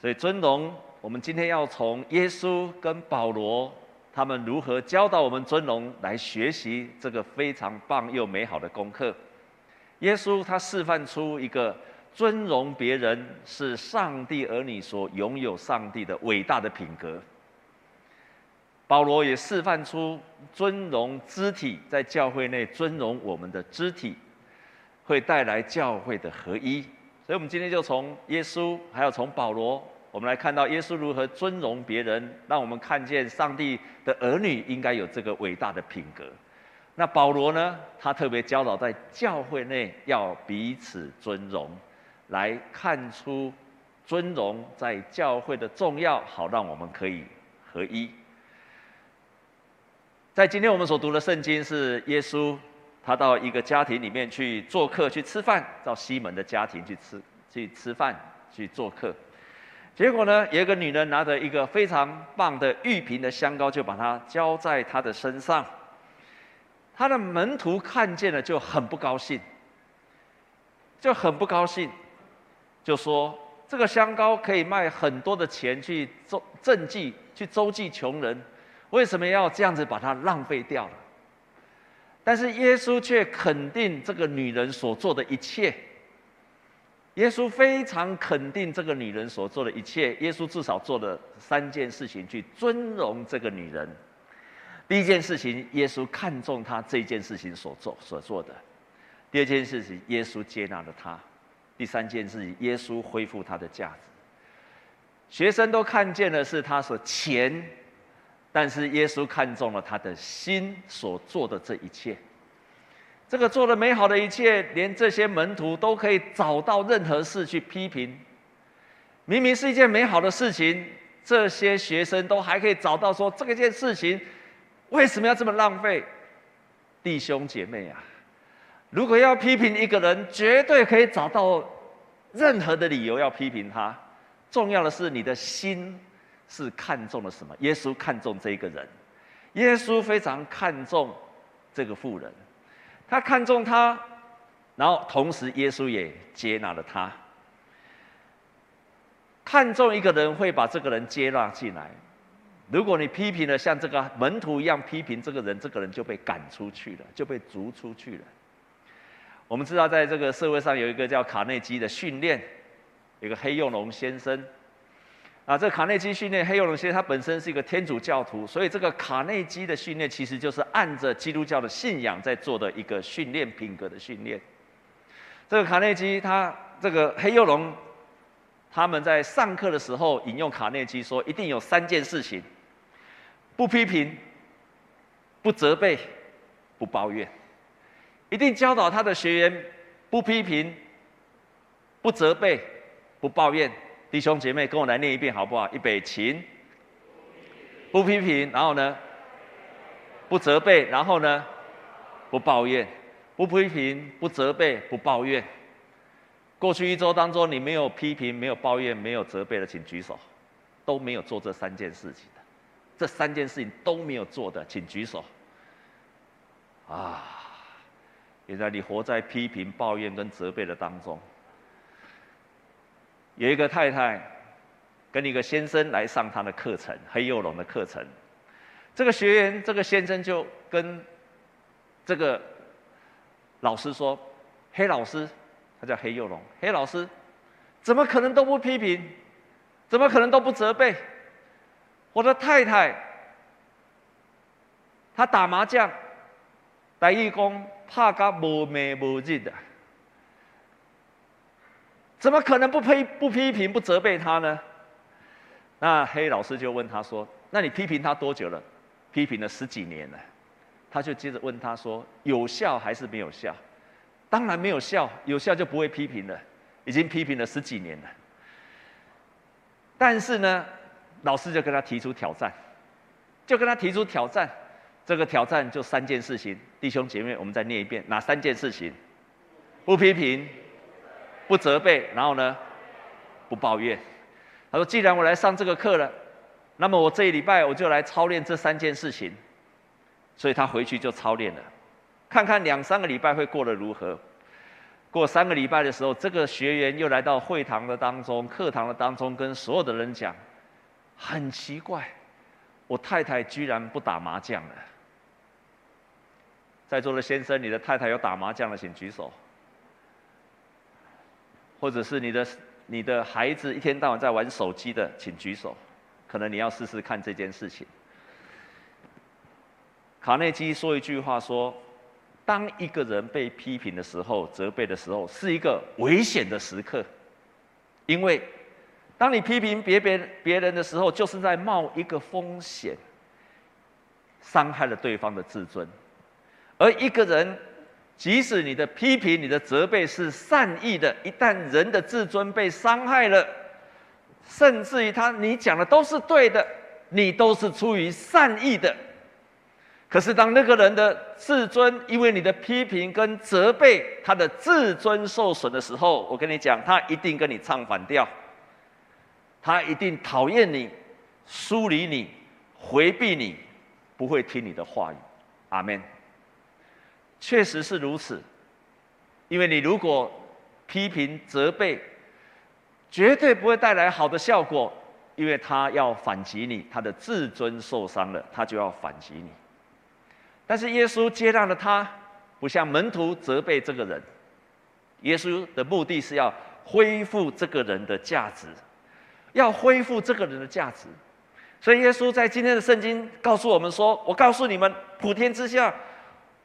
所以尊荣，我们今天要从耶稣跟保罗他们如何教导我们尊荣来学习这个非常棒又美好的功课。耶稣他示范出一个尊荣别人是上帝儿女所拥有上帝的伟大的品格。保罗也示范出尊荣肢体，在教会内尊荣我们的肢体，会带来教会的合一。所以，我们今天就从耶稣，还有从保罗，我们来看到耶稣如何尊荣别人，让我们看见上帝的儿女应该有这个伟大的品格。那保罗呢？他特别教导在教会内要彼此尊荣，来看出尊荣在教会的重要，好让我们可以合一。在今天我们所读的圣经是耶稣，他到一个家庭里面去做客去吃饭，到西门的家庭去吃去吃饭去做客，结果呢，有一个女人拿着一个非常棒的玉瓶的香膏，就把它浇在他的身上。他的门徒看见了就很不高兴，就很不高兴，就说这个香膏可以卖很多的钱去周赈济去周济穷人。为什么要这样子把它浪费掉了？但是耶稣却肯定这个女人所做的一切。耶稣非常肯定这个女人所做的一切。耶稣至少做了三件事情去尊荣这个女人。第一件事情，耶稣看重她这件事情所做所做的；第二件事情，耶稣接纳了她；第三件事情，耶稣恢复她的价值。学生都看见的是他所钱。但是耶稣看中了他的心所做的这一切，这个做的美好的一切，连这些门徒都可以找到任何事去批评。明明是一件美好的事情，这些学生都还可以找到说这个件事情为什么要这么浪费？弟兄姐妹啊，如果要批评一个人，绝对可以找到任何的理由要批评他。重要的是你的心。是看中了什么？耶稣看中这一个人，耶稣非常看重这个妇人，他看中他，然后同时耶稣也接纳了他。看中一个人会把这个人接纳进来，如果你批评了像这个门徒一样批评这个人，这个人就被赶出去了，就被逐出去了。我们知道，在这个社会上有一个叫卡内基的训练，有个黑幼龙先生。啊，这卡内基训练黑幼龙先生，他本身是一个天主教徒，所以这个卡内基的训练其实就是按着基督教的信仰在做的一个训练品格的训练。这个卡内基他这个黑幼龙，他们在上课的时候引用卡内基说，一定有三件事情：不批评、不责备、不抱怨。一定教导他的学员不批评、不责备、不抱怨。弟兄姐妹，跟我来念一遍好不好？预备，起。不批评，然后呢？不责备，然后呢？不抱怨。不批评，不责备，不抱怨。过去一周当中，你没有批评、没有抱怨、没有责备的，请举手。都没有做这三件事情的，这三件事情都没有做的，请举手。啊，原来你活在批评、抱怨跟责备的当中。有一个太太跟一个先生来上他的课程，黑幼龙的课程。这个学员，这个先生就跟这个老师说：“黑老师，他叫黑幼龙，黑老师，怎么可能都不批评？怎么可能都不责备？我的太太，她打麻将，台语讲怕甲无眠无日的。”怎么可能不批不批评不责备他呢？那黑老师就问他说：“那你批评他多久了？”批评了十几年了。他就接着问他说：“有效还是没有效？”当然没有效，有效就不会批评了。已经批评了十几年了。但是呢，老师就跟他提出挑战，就跟他提出挑战。这个挑战就三件事情，弟兄姐妹，我们再念一遍，哪三件事情？不批评。不责备，然后呢，不抱怨。他说：“既然我来上这个课了，那么我这一礼拜我就来操练这三件事情。”所以他回去就操练了，看看两三个礼拜会过得如何。过三个礼拜的时候，这个学员又来到会堂的当中、课堂的当中，跟所有的人讲：很奇怪，我太太居然不打麻将了。在座的先生，你的太太有打麻将的，请举手。或者是你的你的孩子一天到晚在玩手机的，请举手。可能你要试试看这件事情。卡内基说一句话说：当一个人被批评的时候、责备的时候，是一个危险的时刻，因为当你批评别别别人的时候，就是在冒一个风险，伤害了对方的自尊。而一个人，即使你的批评、你的责备是善意的，一旦人的自尊被伤害了，甚至于他你讲的都是对的，你都是出于善意的，可是当那个人的自尊因为你的批评跟责备，他的自尊受损的时候，我跟你讲，他一定跟你唱反调，他一定讨厌你、疏离你、回避你，不会听你的话语。阿门。确实是如此，因为你如果批评责备，绝对不会带来好的效果，因为他要反击你，他的自尊受伤了，他就要反击你。但是耶稣接纳了他，不像门徒责备这个人，耶稣的目的是要恢复这个人的价值，要恢复这个人的价值。所以耶稣在今天的圣经告诉我们说：“我告诉你们，普天之下。”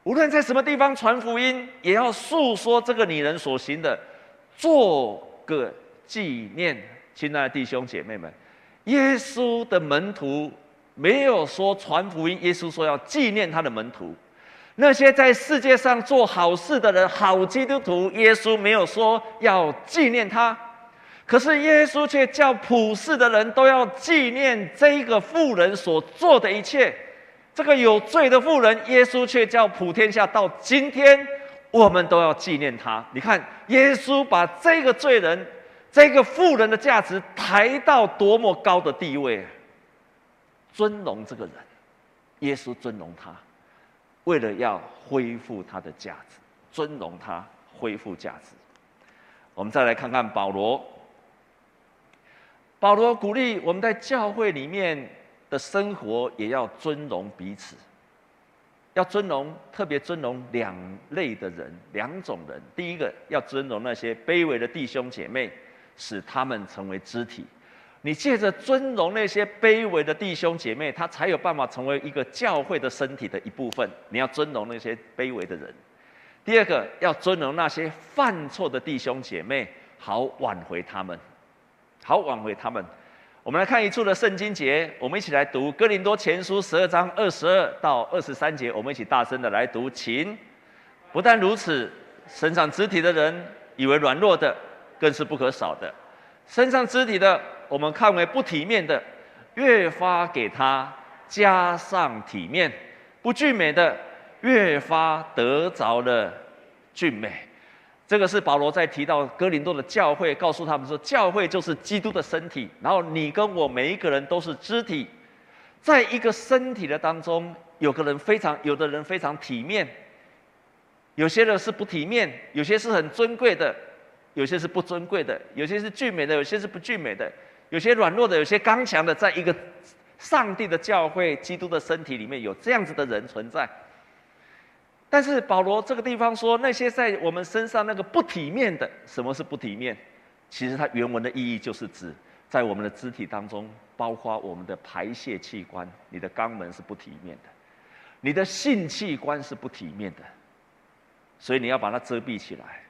无论在什么地方传福音，也要诉说这个女人所行的，做个纪念。亲爱的弟兄姐妹们，耶稣的门徒没有说传福音，耶稣说要纪念他的门徒。那些在世界上做好事的人，好基督徒，耶稣没有说要纪念他，可是耶稣却叫普世的人都要纪念这个妇人所做的一切。这个有罪的妇人，耶稣却叫普天下到今天，我们都要纪念他。你看，耶稣把这个罪人、这个妇人的价值抬到多么高的地位，尊荣这个人，耶稣尊荣他，为了要恢复他的价值，尊荣他，恢复价值。我们再来看看保罗，保罗鼓励我们在教会里面。的生活也要尊荣彼此，要尊荣，特别尊荣两类的人，两种人。第一个要尊荣那些卑微的弟兄姐妹，使他们成为肢体。你借着尊荣那些卑微的弟兄姐妹，他才有办法成为一个教会的身体的一部分。你要尊荣那些卑微的人。第二个要尊荣那些犯错的弟兄姐妹，好挽回他们，好挽回他们。我们来看一处的圣经节，我们一起来读《哥林多前书》十二章二十二到二十三节。我们一起大声的来读，请。不但如此，身上肢体的人以为软弱的，更是不可少的；身上肢体的，我们看为不体面的，越发给他加上体面；不俊美的，越发得着了俊美。这个是保罗在提到哥林多的教会，告诉他们说，教会就是基督的身体，然后你跟我每一个人都是肢体，在一个身体的当中，有个人非常，有的人非常体面，有些人是不体面，有些是很尊贵的，有些是不尊贵的，有些是俊美的，有些是不俊美的，有些软弱的，有些刚强的，在一个上帝的教会、基督的身体里面有这样子的人存在。但是保罗这个地方说，那些在我们身上那个不体面的，什么是不体面？其实它原文的意义就是指在我们的肢体当中，包括我们的排泄器官，你的肛门是不体面的，你的性器官是不体面的，所以你要把它遮蔽起来。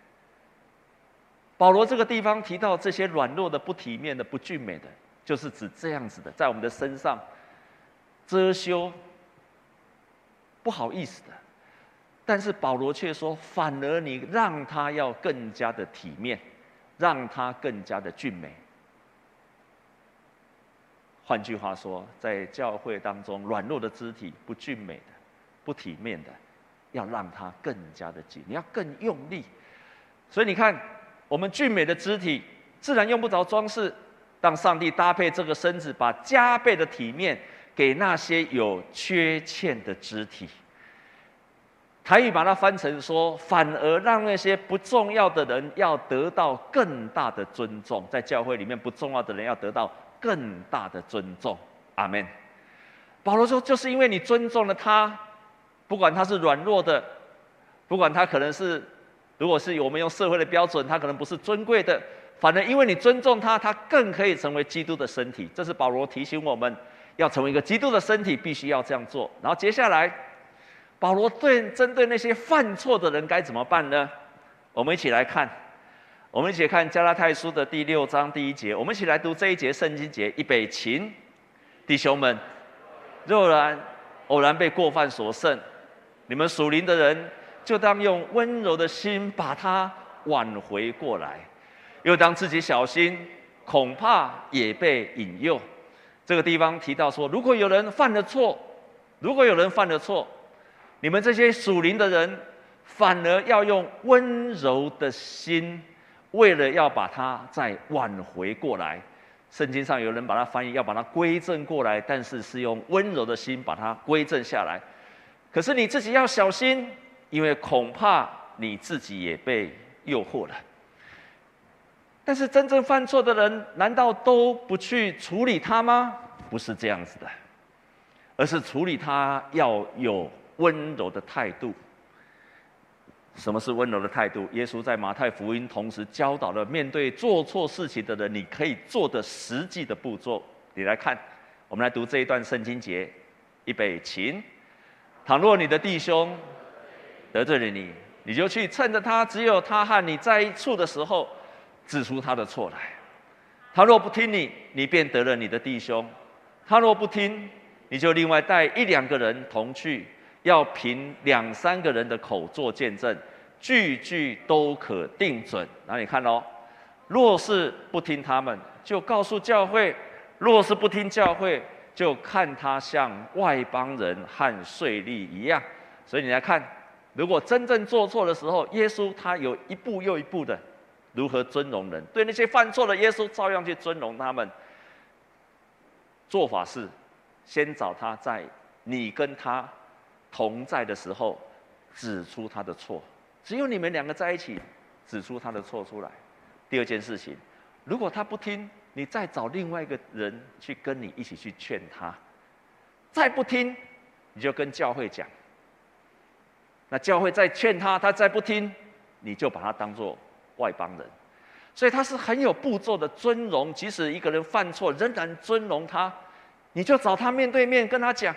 保罗这个地方提到这些软弱的、不体面的、不俊美的，就是指这样子的，在我们的身上遮羞，不好意思的。但是保罗却说，反而你让他要更加的体面，让他更加的俊美。换句话说，在教会当中，软弱的肢体、不俊美的、不体面的，要让他更加的紧，你要更用力。所以你看，我们俊美的肢体自然用不着装饰，让上帝搭配这个身子，把加倍的体面给那些有缺陷的肢体。台语把它翻成说，反而让那些不重要的人要得到更大的尊重，在教会里面不重要的人要得到更大的尊重。阿门。保罗说，就是因为你尊重了他，不管他是软弱的，不管他可能是，如果是我们用社会的标准，他可能不是尊贵的，反正因为你尊重他，他更可以成为基督的身体。这是保罗提醒我们要成为一个基督的身体，必须要这样做。然后接下来。保罗对针对那些犯错的人该怎么办呢？我们一起来看，我们一起看加拉太书的第六章第一节，我们一起来读这一节圣经节。预备起，弟兄们，若然偶然被过犯所胜，你们属灵的人就当用温柔的心把他挽回过来，又当自己小心，恐怕也被引诱。这个地方提到说，如果有人犯了错，如果有人犯了错。你们这些属灵的人，反而要用温柔的心，为了要把它再挽回过来。圣经上有人把它翻译，要把它归正过来，但是是用温柔的心把它归正下来。可是你自己要小心，因为恐怕你自己也被诱惑了。但是真正犯错的人，难道都不去处理他吗？不是这样子的，而是处理他要有。温柔的态度。什么是温柔的态度？耶稣在马太福音同时教导了面对做错事情的人，你可以做的实际的步骤。你来看，我们来读这一段圣经节。预备起。倘若你的弟兄得罪了你，你就去趁着他只有他和你在一处的时候，指出他的错来。他若不听你，你便得了你的弟兄；他若不听，你就另外带一两个人同去。要凭两三个人的口做见证，句句都可定准。那你看哦，若是不听他们，就告诉教会；若是不听教会，就看他像外邦人和税吏一样。所以你来看，如果真正做错的时候，耶稣他有一步又一步的如何尊荣人，对那些犯错的耶稣照样去尊荣他们。做法是，先找他在你跟他。同在的时候，指出他的错。只有你们两个在一起，指出他的错出来。第二件事情，如果他不听，你再找另外一个人去跟你一起去劝他。再不听，你就跟教会讲。那教会再劝他，他再不听，你就把他当做外邦人。所以他是很有步骤的尊荣，即使一个人犯错，仍然尊荣他。你就找他面对面跟他讲。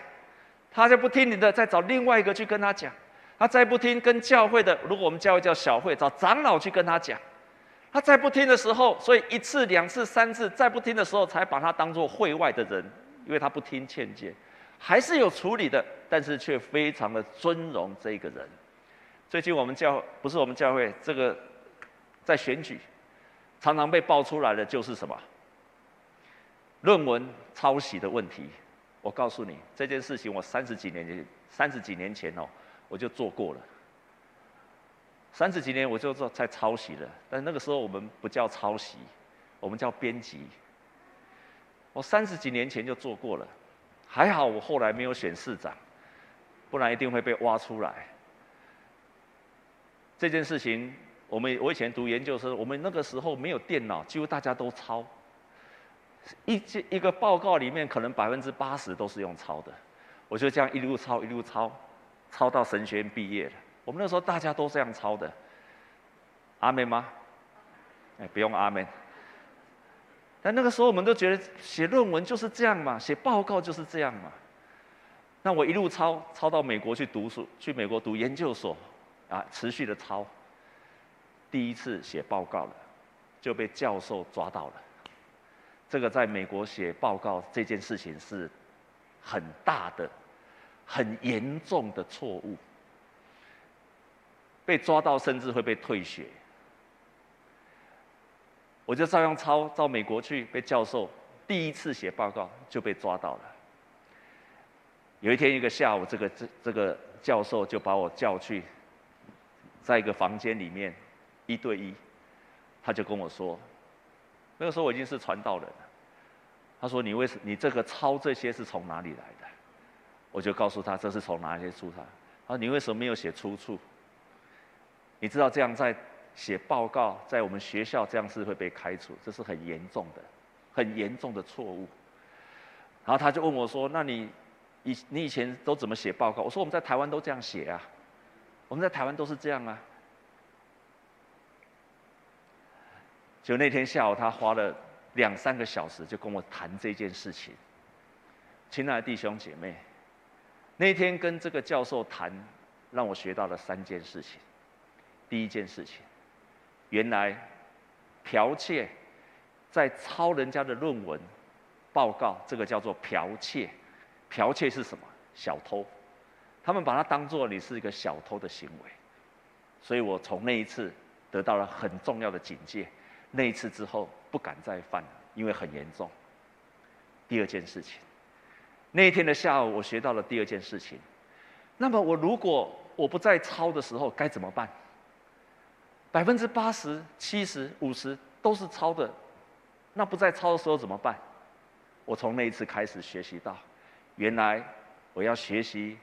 他就不听你的，再找另外一个去跟他讲。他再不听，跟教会的，如果我们教会叫小会，找长老去跟他讲。他再不听的时候，所以一次、两次、三次，再不听的时候，才把他当做会外的人，因为他不听劝诫，还是有处理的，但是却非常的尊荣这个人。最近我们教不是我们教会这个在选举，常常被爆出来的就是什么？论文抄袭的问题。我告诉你这件事情，我三十几年前，三十几年前哦，我就做过了。三十几年我就做在抄袭了，但那个时候我们不叫抄袭，我们叫编辑。我三十几年前就做过了，还好我后来没有选市长，不然一定会被挖出来。这件事情，我们我以前读研究生，我们那个时候没有电脑，几乎大家都抄。一这一个报告里面，可能百分之八十都是用抄的。我就这样一路抄，一路抄，抄到神学院毕业了。我们那时候大家都这样抄的。阿门吗？哎，不用阿门。但那个时候我们都觉得写论文就是这样嘛，写报告就是这样嘛。那我一路抄，抄到美国去读书，去美国读研究所，啊，持续的抄。第一次写报告了，就被教授抓到了。这个在美国写报告这件事情是很大的、很严重的错误，被抓到甚至会被退学。我就照样抄到美国去，被教授第一次写报告就被抓到了。有一天一个下午，这个这这个教授就把我叫去，在一个房间里面一对一，他就跟我说。那个时候我已经是传道人。他说：“你为什你这个抄这些是从哪里来的？”我就告诉他：“这是从哪些书上？啊，你为什么没有写出处？你知道这样在写报告，在我们学校这样是会被开除，这是很严重的，很严重的错误。然后他就问我说：“那你以你以前都怎么写报告？”我说：“我们在台湾都这样写啊，我们在台湾都是这样啊。”就那天下午，他花了两三个小时就跟我谈这件事情。亲爱的弟兄姐妹，那天跟这个教授谈，让我学到了三件事情。第一件事情，原来剽窃在抄人家的论文报告，这个叫做剽窃。剽窃是什么？小偷。他们把它当做你是一个小偷的行为。所以我从那一次得到了很重要的警戒。那一次之后不敢再犯，因为很严重。第二件事情。那一天的下午，我学到了第二件事情。那么，我如果我不再抄的时候，该怎么办？百分之八十、七十、五十都是抄的，那不再抄的时候怎么办？我从那一次开始学习到，原来我要学习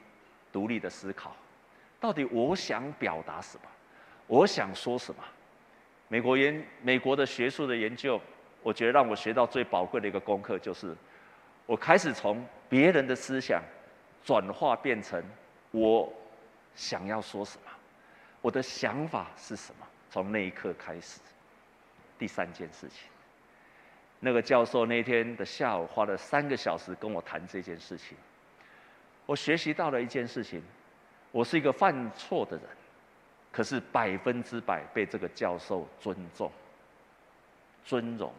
独立的思考，到底我想表达什么？我想说什么？美国研美国的学术的研究，我觉得让我学到最宝贵的一个功课就是。我开始从别人的思想转化变成我想要说什么，我的想法是什么？从那一刻开始，第三件事情，那个教授那天的下午花了三个小时跟我谈这件事情，我学习到了一件事情：我是一个犯错的人，可是百分之百被这个教授尊重、尊荣。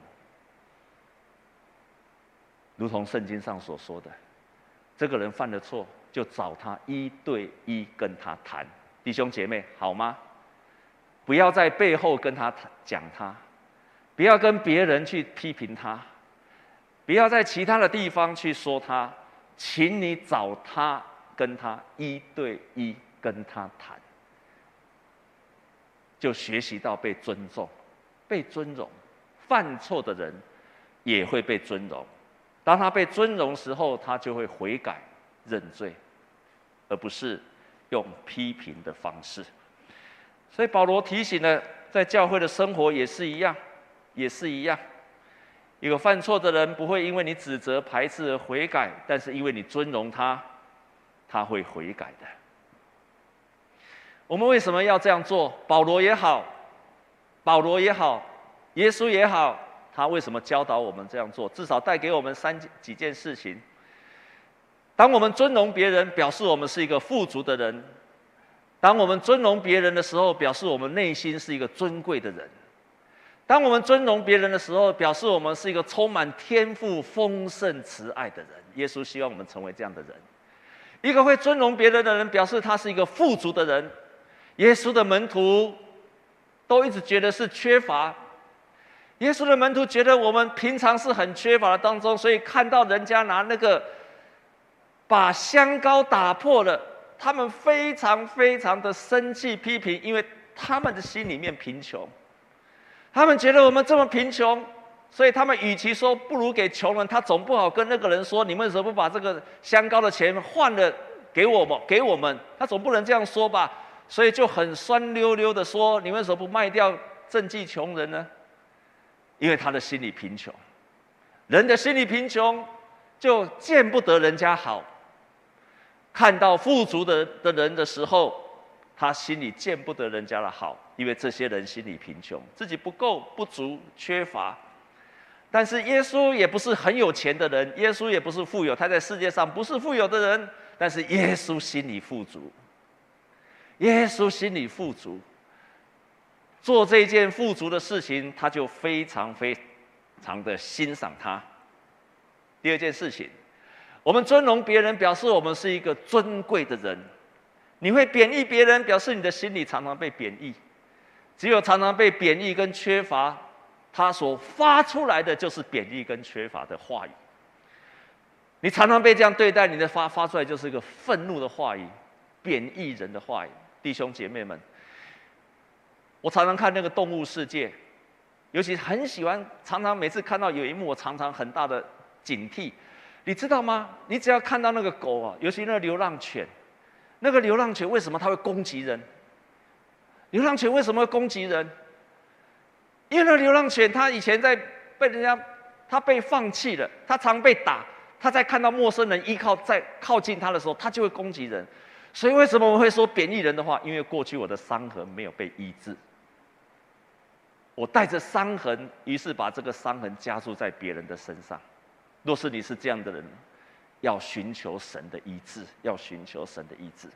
如同圣经上所说的，这个人犯了错，就找他一对一跟他谈，弟兄姐妹好吗？不要在背后跟他讲他，不要跟别人去批评他，不要在其他的地方去说他，请你找他跟他一对一跟他谈，就学习到被尊重、被尊荣，犯错的人也会被尊荣。当他被尊荣时候，他就会悔改认罪，而不是用批评的方式。所以保罗提醒了，在教会的生活也是一样，也是一样。一个犯错的人不会因为你指责排斥而悔改，但是因为你尊荣他，他会悔改的。我们为什么要这样做？保罗也好，保罗也好，耶稣也好。他为什么教导我们这样做？至少带给我们三几件事情。当我们尊荣别人，表示我们是一个富足的人；当我们尊荣别人的时候，表示我们内心是一个尊贵的人；当我们尊荣别人的时候，表示我们是一个充满天赋、丰盛、慈爱的人。耶稣希望我们成为这样的人。一个会尊荣别人的人，表示他是一个富足的人。耶稣的门徒都一直觉得是缺乏。耶稣的门徒觉得我们平常是很缺乏的当中，所以看到人家拿那个把香膏打破了，他们非常非常的生气批评，因为他们的心里面贫穷，他们觉得我们这么贫穷，所以他们与其说不如给穷人，他总不好跟那个人说，你们为什么不把这个香膏的钱换了给我们？给我们，他总不能这样说吧？所以就很酸溜溜的说，你为什么不卖掉賑济穷人呢？因为他的心里贫穷，人的心里贫穷，就见不得人家好。看到富足的的人的时候，他心里见不得人家的好，因为这些人心里贫穷，自己不够、不足、缺乏。但是耶稣也不是很有钱的人，耶稣也不是富有，他在世界上不是富有的人，但是耶稣心里富足。耶稣心里富足。做这件富足的事情，他就非常非常的欣赏他。第二件事情，我们尊荣别人，表示我们是一个尊贵的人。你会贬义别人，表示你的心里常常被贬义。只有常常被贬义跟缺乏，他所发出来的就是贬义跟缺乏的话语。你常常被这样对待，你的发发出来就是一个愤怒的话语，贬义人的话语。弟兄姐妹们。我常常看那个动物世界，尤其很喜欢，常常每次看到有一幕，我常常很大的警惕。你知道吗？你只要看到那个狗啊，尤其那个流浪犬，那个流浪犬为什么它会攻击人？流浪犬为什么会攻击人？因为那流浪犬它以前在被人家，它被放弃了，它常被打，它在看到陌生人依靠在靠近它的时候，它就会攻击人。所以为什么我会说贬义人的话？因为过去我的伤痕没有被医治，我带着伤痕，于是把这个伤痕加注在别人的身上。若是你是这样的人，要寻求神的医治，要寻求神的医治。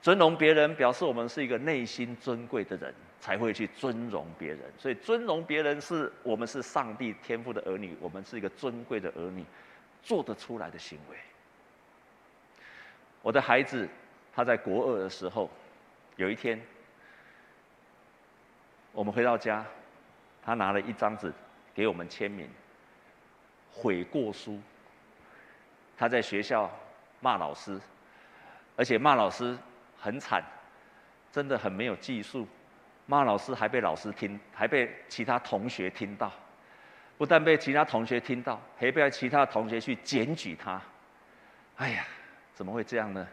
尊荣别人，表示我们是一个内心尊贵的人，才会去尊荣别人。所以尊荣别人，是我们是上帝天赋的儿女，我们是一个尊贵的儿女，做得出来的行为。我的孩子，他在国二的时候，有一天，我们回到家，他拿了一张纸给我们签名，悔过书。他在学校骂老师，而且骂老师很惨，真的很没有技术。骂老师还被老师听，还被其他同学听到。不但被其他同学听到，还被其他同学去检举他。哎呀，怎么会这样呢？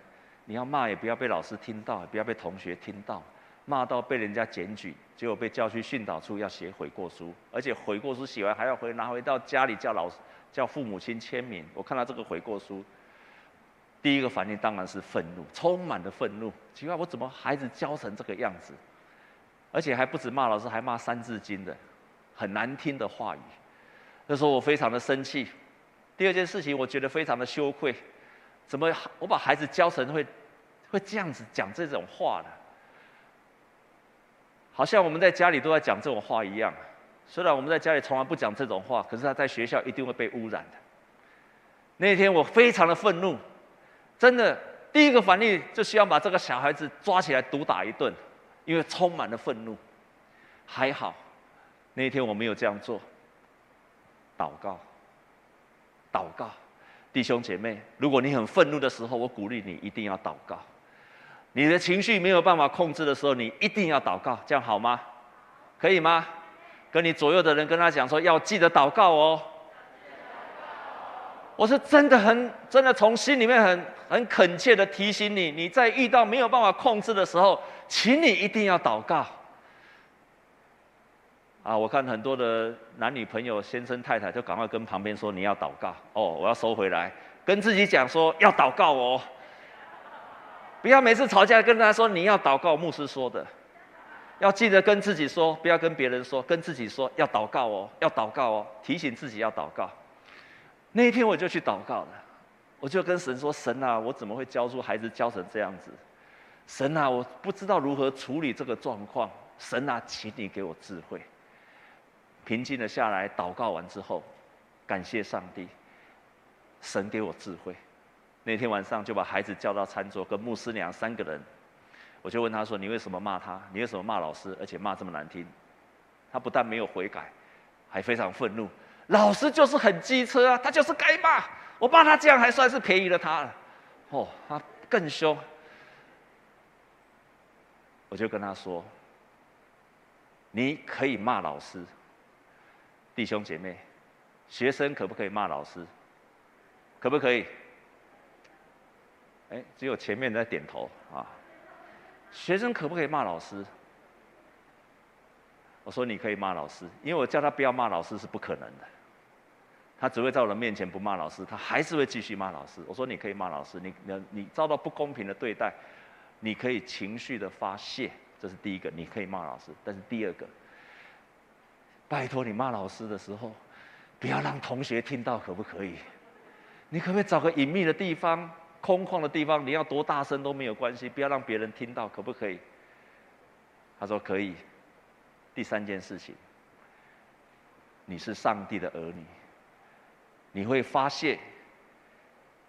你要骂也不要被老师听到，也不要被同学听到，骂到被人家检举，结果被叫去训导处要写悔过书，而且悔过书写完还要回拿回到家里叫老师。叫父母亲签名。我看到这个悔过书，第一个反应当然是愤怒，充满了愤怒。奇怪，我怎么孩子教成这个样子？而且还不止骂老师，还骂三字经的，很难听的话语。那时候我非常的生气。第二件事情，我觉得非常的羞愧。怎么我把孩子教成会会这样子讲这种话呢？好像我们在家里都在讲这种话一样。虽然我们在家里从来不讲这种话，可是他在学校一定会被污染的。那天我非常的愤怒，真的第一个反应就需要把这个小孩子抓起来毒打一顿，因为充满了愤怒。还好，那天我没有这样做。祷告，祷告，弟兄姐妹，如果你很愤怒的时候，我鼓励你一定要祷告。你的情绪没有办法控制的时候，你一定要祷告，这样好吗？可以吗？跟你左右的人跟他讲说，要记得祷告哦。我是真的很真的从心里面很很恳切的提醒你，你在遇到没有办法控制的时候，请你一定要祷告。啊，我看很多的男女朋友、先生太太就赶快跟旁边说，你要祷告哦，我要收回来，跟自己讲说要祷告哦，不要每次吵架跟他说你要祷告，牧师说的。要记得跟自己说，不要跟别人说，跟自己说要祷告哦，要祷告哦，提醒自己要祷告。那一天我就去祷告了，我就跟神说：“神啊，我怎么会教出孩子教成这样子？神啊，我不知道如何处理这个状况。神啊，请你给我智慧。”平静了下来，祷告完之后，感谢上帝，神给我智慧。那天晚上就把孩子叫到餐桌，跟牧师娘三个人。我就问他说：“你为什么骂他？你为什么骂老师？而且骂这么难听？”他不但没有悔改，还非常愤怒。老师就是很机车啊，他就是该骂。我骂他这样还算是便宜了他了。哦，他更凶。我就跟他说：“你可以骂老师，弟兄姐妹，学生可不可以骂老师？可不可以？”哎，只有前面在点头啊。学生可不可以骂老师？我说你可以骂老师，因为我叫他不要骂老师是不可能的。他只会在我的面前不骂老师，他还是会继续骂老师。我说你可以骂老师，你你你遭到不公平的对待，你可以情绪的发泄，这是第一个，你可以骂老师。但是第二个，拜托你骂老师的时候，不要让同学听到，可不可以？你可不可以找个隐秘的地方？空旷的地方，你要多大声都没有关系，不要让别人听到，可不可以？他说可以。第三件事情，你是上帝的儿女，你会发泄，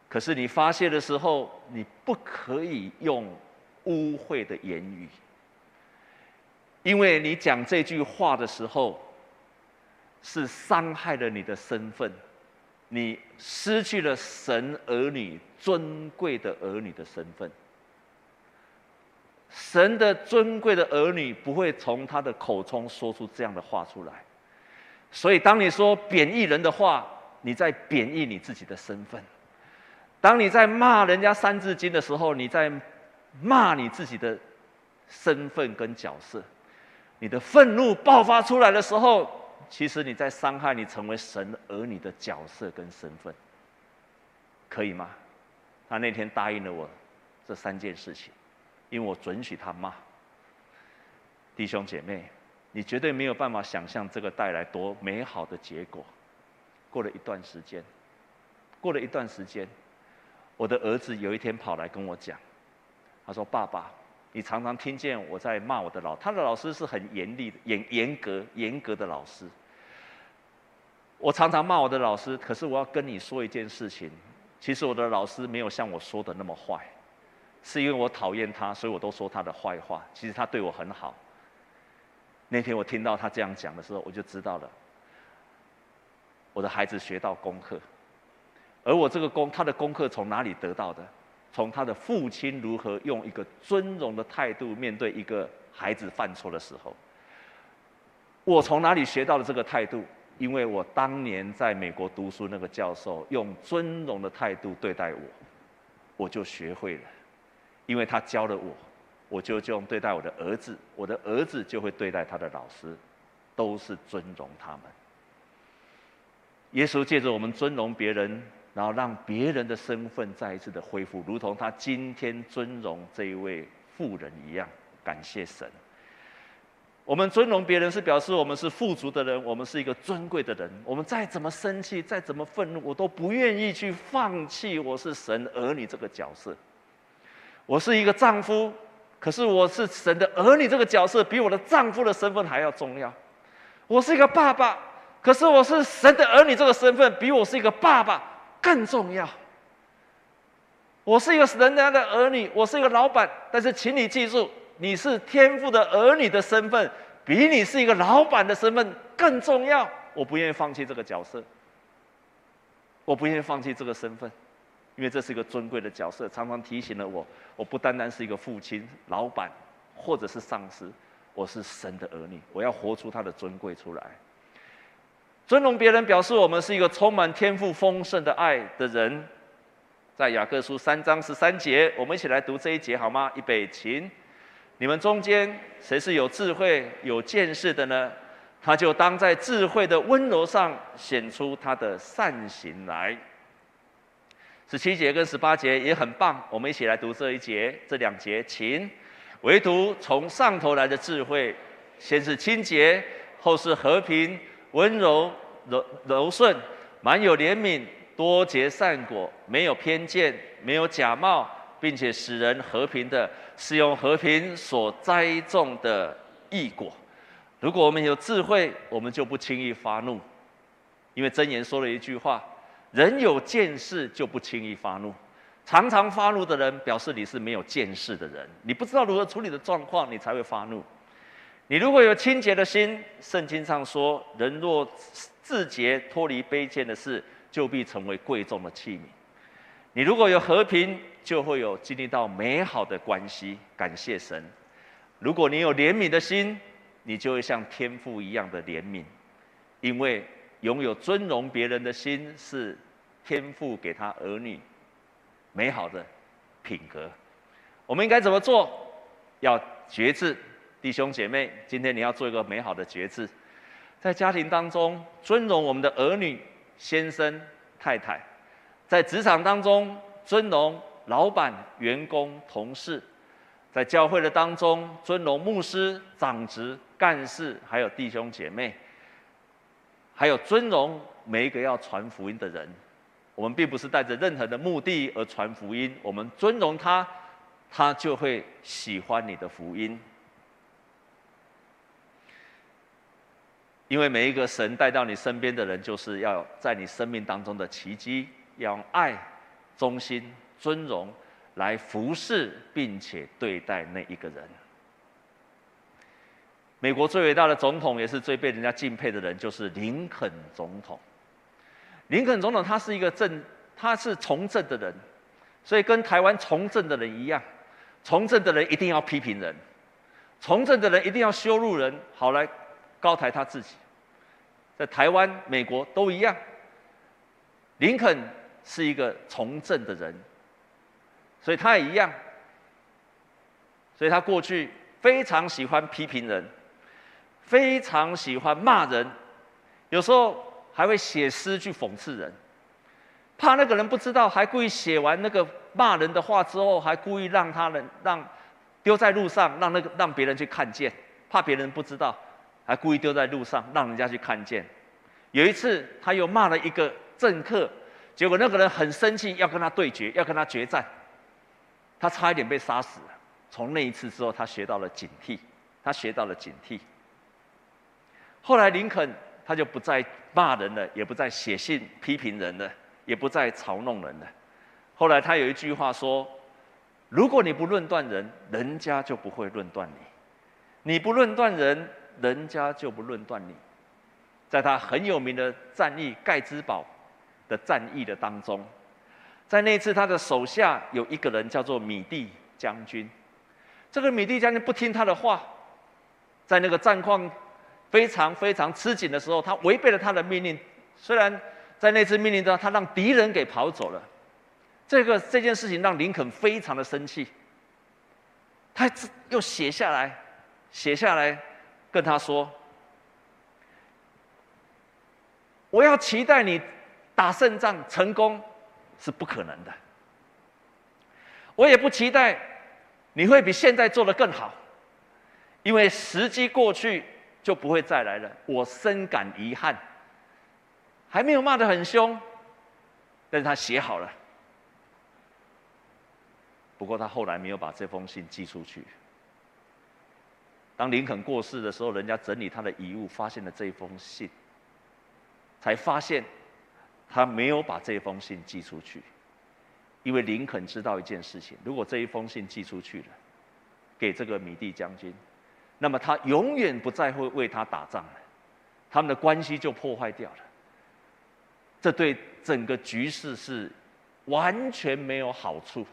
可是你发泄的时候，你不可以用污秽的言语，因为你讲这句话的时候，是伤害了你的身份。你失去了神儿女尊贵的儿女的身份。神的尊贵的儿女不会从他的口中说出这样的话出来。所以，当你说贬义人的话，你在贬义你自己的身份；当你在骂人家三字经的时候，你在骂你自己的身份跟角色，你的愤怒爆发出来的时候，其实你在伤害你成为神儿女的角色跟身份，可以吗？他那天答应了我这三件事情，因为我准许他骂。弟兄姐妹，你绝对没有办法想象这个带来多美好的结果。过了一段时间，过了一段时间，我的儿子有一天跑来跟我讲，他说：“爸爸，你常常听见我在骂我的老，他的老师是很严厉的、严严格、严格的老师。我常常骂我的老师，可是我要跟你说一件事情，其实我的老师没有像我说的那么坏，是因为我讨厌他，所以我都说他的坏话。其实他对我很好。那天我听到他这样讲的时候，我就知道了。”我的孩子学到功课，而我这个功，他的功课从哪里得到的？从他的父亲如何用一个尊荣的态度面对一个孩子犯错的时候。我从哪里学到了这个态度？因为我当年在美国读书，那个教授用尊荣的态度对待我，我就学会了。因为他教了我，我就这样对待我的儿子，我的儿子就会对待他的老师，都是尊荣他们。耶稣借着我们尊荣别人，然后让别人的身份再一次的恢复，如同他今天尊荣这一位妇人一样。感谢神。我们尊荣别人是表示我们是富足的人，我们是一个尊贵的人。我们再怎么生气，再怎么愤怒，我都不愿意去放弃我是神儿女这个角色。我是一个丈夫，可是我是神的儿女这个角色比我的丈夫的身份还要重要。我是一个爸爸。可是我是神的儿女，这个身份比我是一个爸爸更重要。我是一个人家的儿女，我是一个老板，但是请你记住，你是天父的儿女的身份，比你是一个老板的身份更重要。我不愿意放弃这个角色，我不愿意放弃这个身份，因为这是一个尊贵的角色，常常提醒了我，我不单单是一个父亲、老板，或者是上司，我是神的儿女，我要活出他的尊贵出来。尊荣别人，表示我们是一个充满天赋丰盛的爱的人。在雅各书三章十三节，我们一起来读这一节好吗？预备，请。你们中间谁是有智慧、有见识的呢？他就当在智慧的温柔上显出他的善行来。十七节跟十八节也很棒，我们一起来读这一节、这两节，请。唯独从上头来的智慧，先是清洁，后是和平。温柔柔柔顺，满有怜悯，多结善果，没有偏见，没有假冒，并且使人和平的，是用和平所栽种的义果。如果我们有智慧，我们就不轻易发怒，因为箴言说了一句话：人有见识就不轻易发怒。常常发怒的人，表示你是没有见识的人，你不知道如何处理的状况，你才会发怒。你如果有清洁的心，圣经上说，人若自洁，脱离卑贱的事，就必成为贵重的器皿。你如果有和平，就会有经历到美好的关系。感谢神。如果你有怜悯的心，你就会像天父一样的怜悯，因为拥有尊荣别人的心是天父给他儿女美好的品格。我们应该怎么做？要决志。弟兄姐妹，今天你要做一个美好的决志，在家庭当中尊荣我们的儿女、先生、太太；在职场当中尊荣老板、员工、同事；在教会的当中尊荣牧师、长职、干事，还有弟兄姐妹；还有尊荣每一个要传福音的人。我们并不是带着任何的目的而传福音，我们尊荣他，他就会喜欢你的福音。因为每一个神带到你身边的人，就是要在你生命当中的奇迹，要用爱、忠心、尊荣来服侍，并且对待那一个人。美国最伟大的总统，也是最被人家敬佩的人，就是林肯总统。林肯总统他是一个政，他是从政的人，所以跟台湾从政的人一样，从政的人一定要批评人，从政的人一定要羞辱人，好来。高抬他自己，在台湾、美国都一样。林肯是一个从政的人，所以他也一样。所以他过去非常喜欢批评人，非常喜欢骂人，有时候还会写诗去讽刺人，怕那个人不知道，还故意写完那个骂人的话之后，还故意让他人让丢在路上，让那个让别人去看见，怕别人不知道，还故意丢在路上，让人家去看见。有一次，他又骂了一个政客，结果那个人很生气，要跟他对决，要跟他决战，他差一点被杀死了。从那一次之后，他学到了警惕，他学到了警惕。后来林肯他就不再骂人了，也不再写信批评人了，也不再嘲弄人了。后来他有一句话说：“如果你不论断人，人家就不会论断你；你不论断人，人家就不论断你。”在他很有名的战役盖茨堡的战役的当中，在那次他的手下有一个人叫做米蒂将军。这个米蒂将军不听他的话，在那个战况非常非常吃紧的时候，他违背了他的命令。虽然在那次命令中，他让敌人给跑走了。这个这件事情让林肯非常的生气，他又写下来，写下来跟他说：“我要期待你打胜仗成功是不可能的，我也不期待。”你会比现在做得更好，因为时机过去就不会再来了。我深感遗憾，还没有骂得很凶，但是他写好了。不过他后来没有把这封信寄出去。当林肯过世的时候，人家整理他的遗物，发现了这一封信，才发现他没有把这封信寄出去。因为林肯知道一件事情：如果这一封信寄出去了，给这个米蒂将军，那么他永远不再会为他打仗了，他们的关系就破坏掉了。这对整个局势是完全没有好处。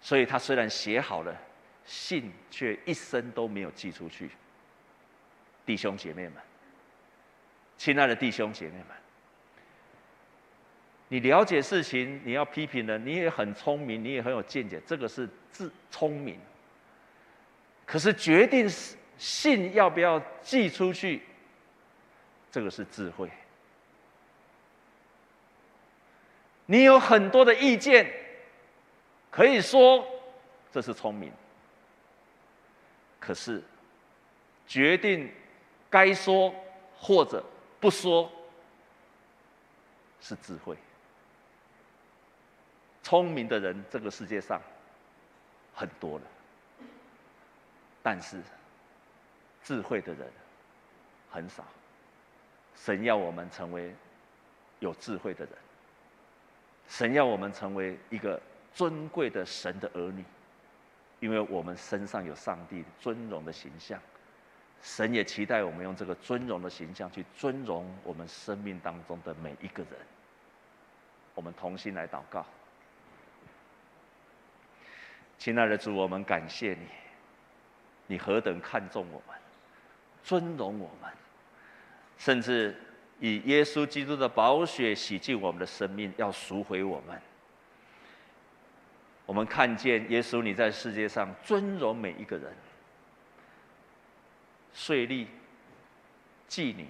所以他虽然写好了信，却一生都没有寄出去。弟兄姐妹们，亲爱的弟兄姐妹们。你了解事情，你要批评人，你也很聪明，你也很有见解，这个是智聪明。可是决定信要不要寄出去，这个是智慧。你有很多的意见，可以说这是聪明。可是决定该说或者不说，是智慧。聪明的人，这个世界上很多了，但是智慧的人很少。神要我们成为有智慧的人，神要我们成为一个尊贵的神的儿女，因为我们身上有上帝尊荣的形象。神也期待我们用这个尊荣的形象去尊荣我们生命当中的每一个人。我们同心来祷告。亲爱的主，我们感谢你，你何等看重我们，尊荣我们，甚至以耶稣基督的宝血洗净我们的生命，要赎回我们。我们看见耶稣，你在世界上尊荣每一个人，税吏、妓女、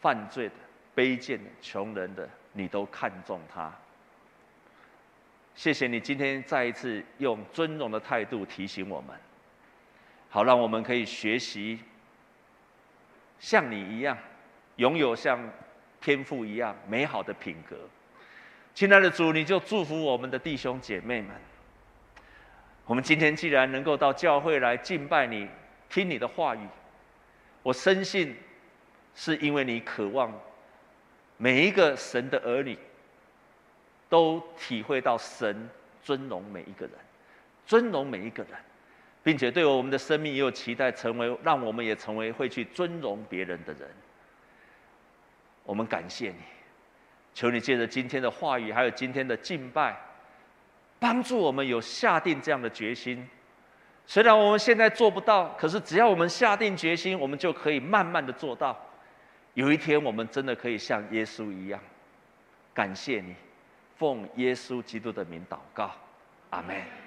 犯罪的、卑贱的、穷人的，你都看重他。谢谢你今天再一次用尊荣的态度提醒我们，好让我们可以学习像你一样，拥有像天赋一样美好的品格。亲爱的主，你就祝福我们的弟兄姐妹们。我们今天既然能够到教会来敬拜你，听你的话语，我深信是因为你渴望每一个神的儿女。都体会到神尊荣每一个人，尊荣每一个人，并且对我们的生命也有期待，成为让我们也成为会去尊荣别人的人。我们感谢你，求你借着今天的话语，还有今天的敬拜，帮助我们有下定这样的决心。虽然我们现在做不到，可是只要我们下定决心，我们就可以慢慢的做到。有一天，我们真的可以像耶稣一样。感谢你。奉耶稣基督的名祷告，阿门。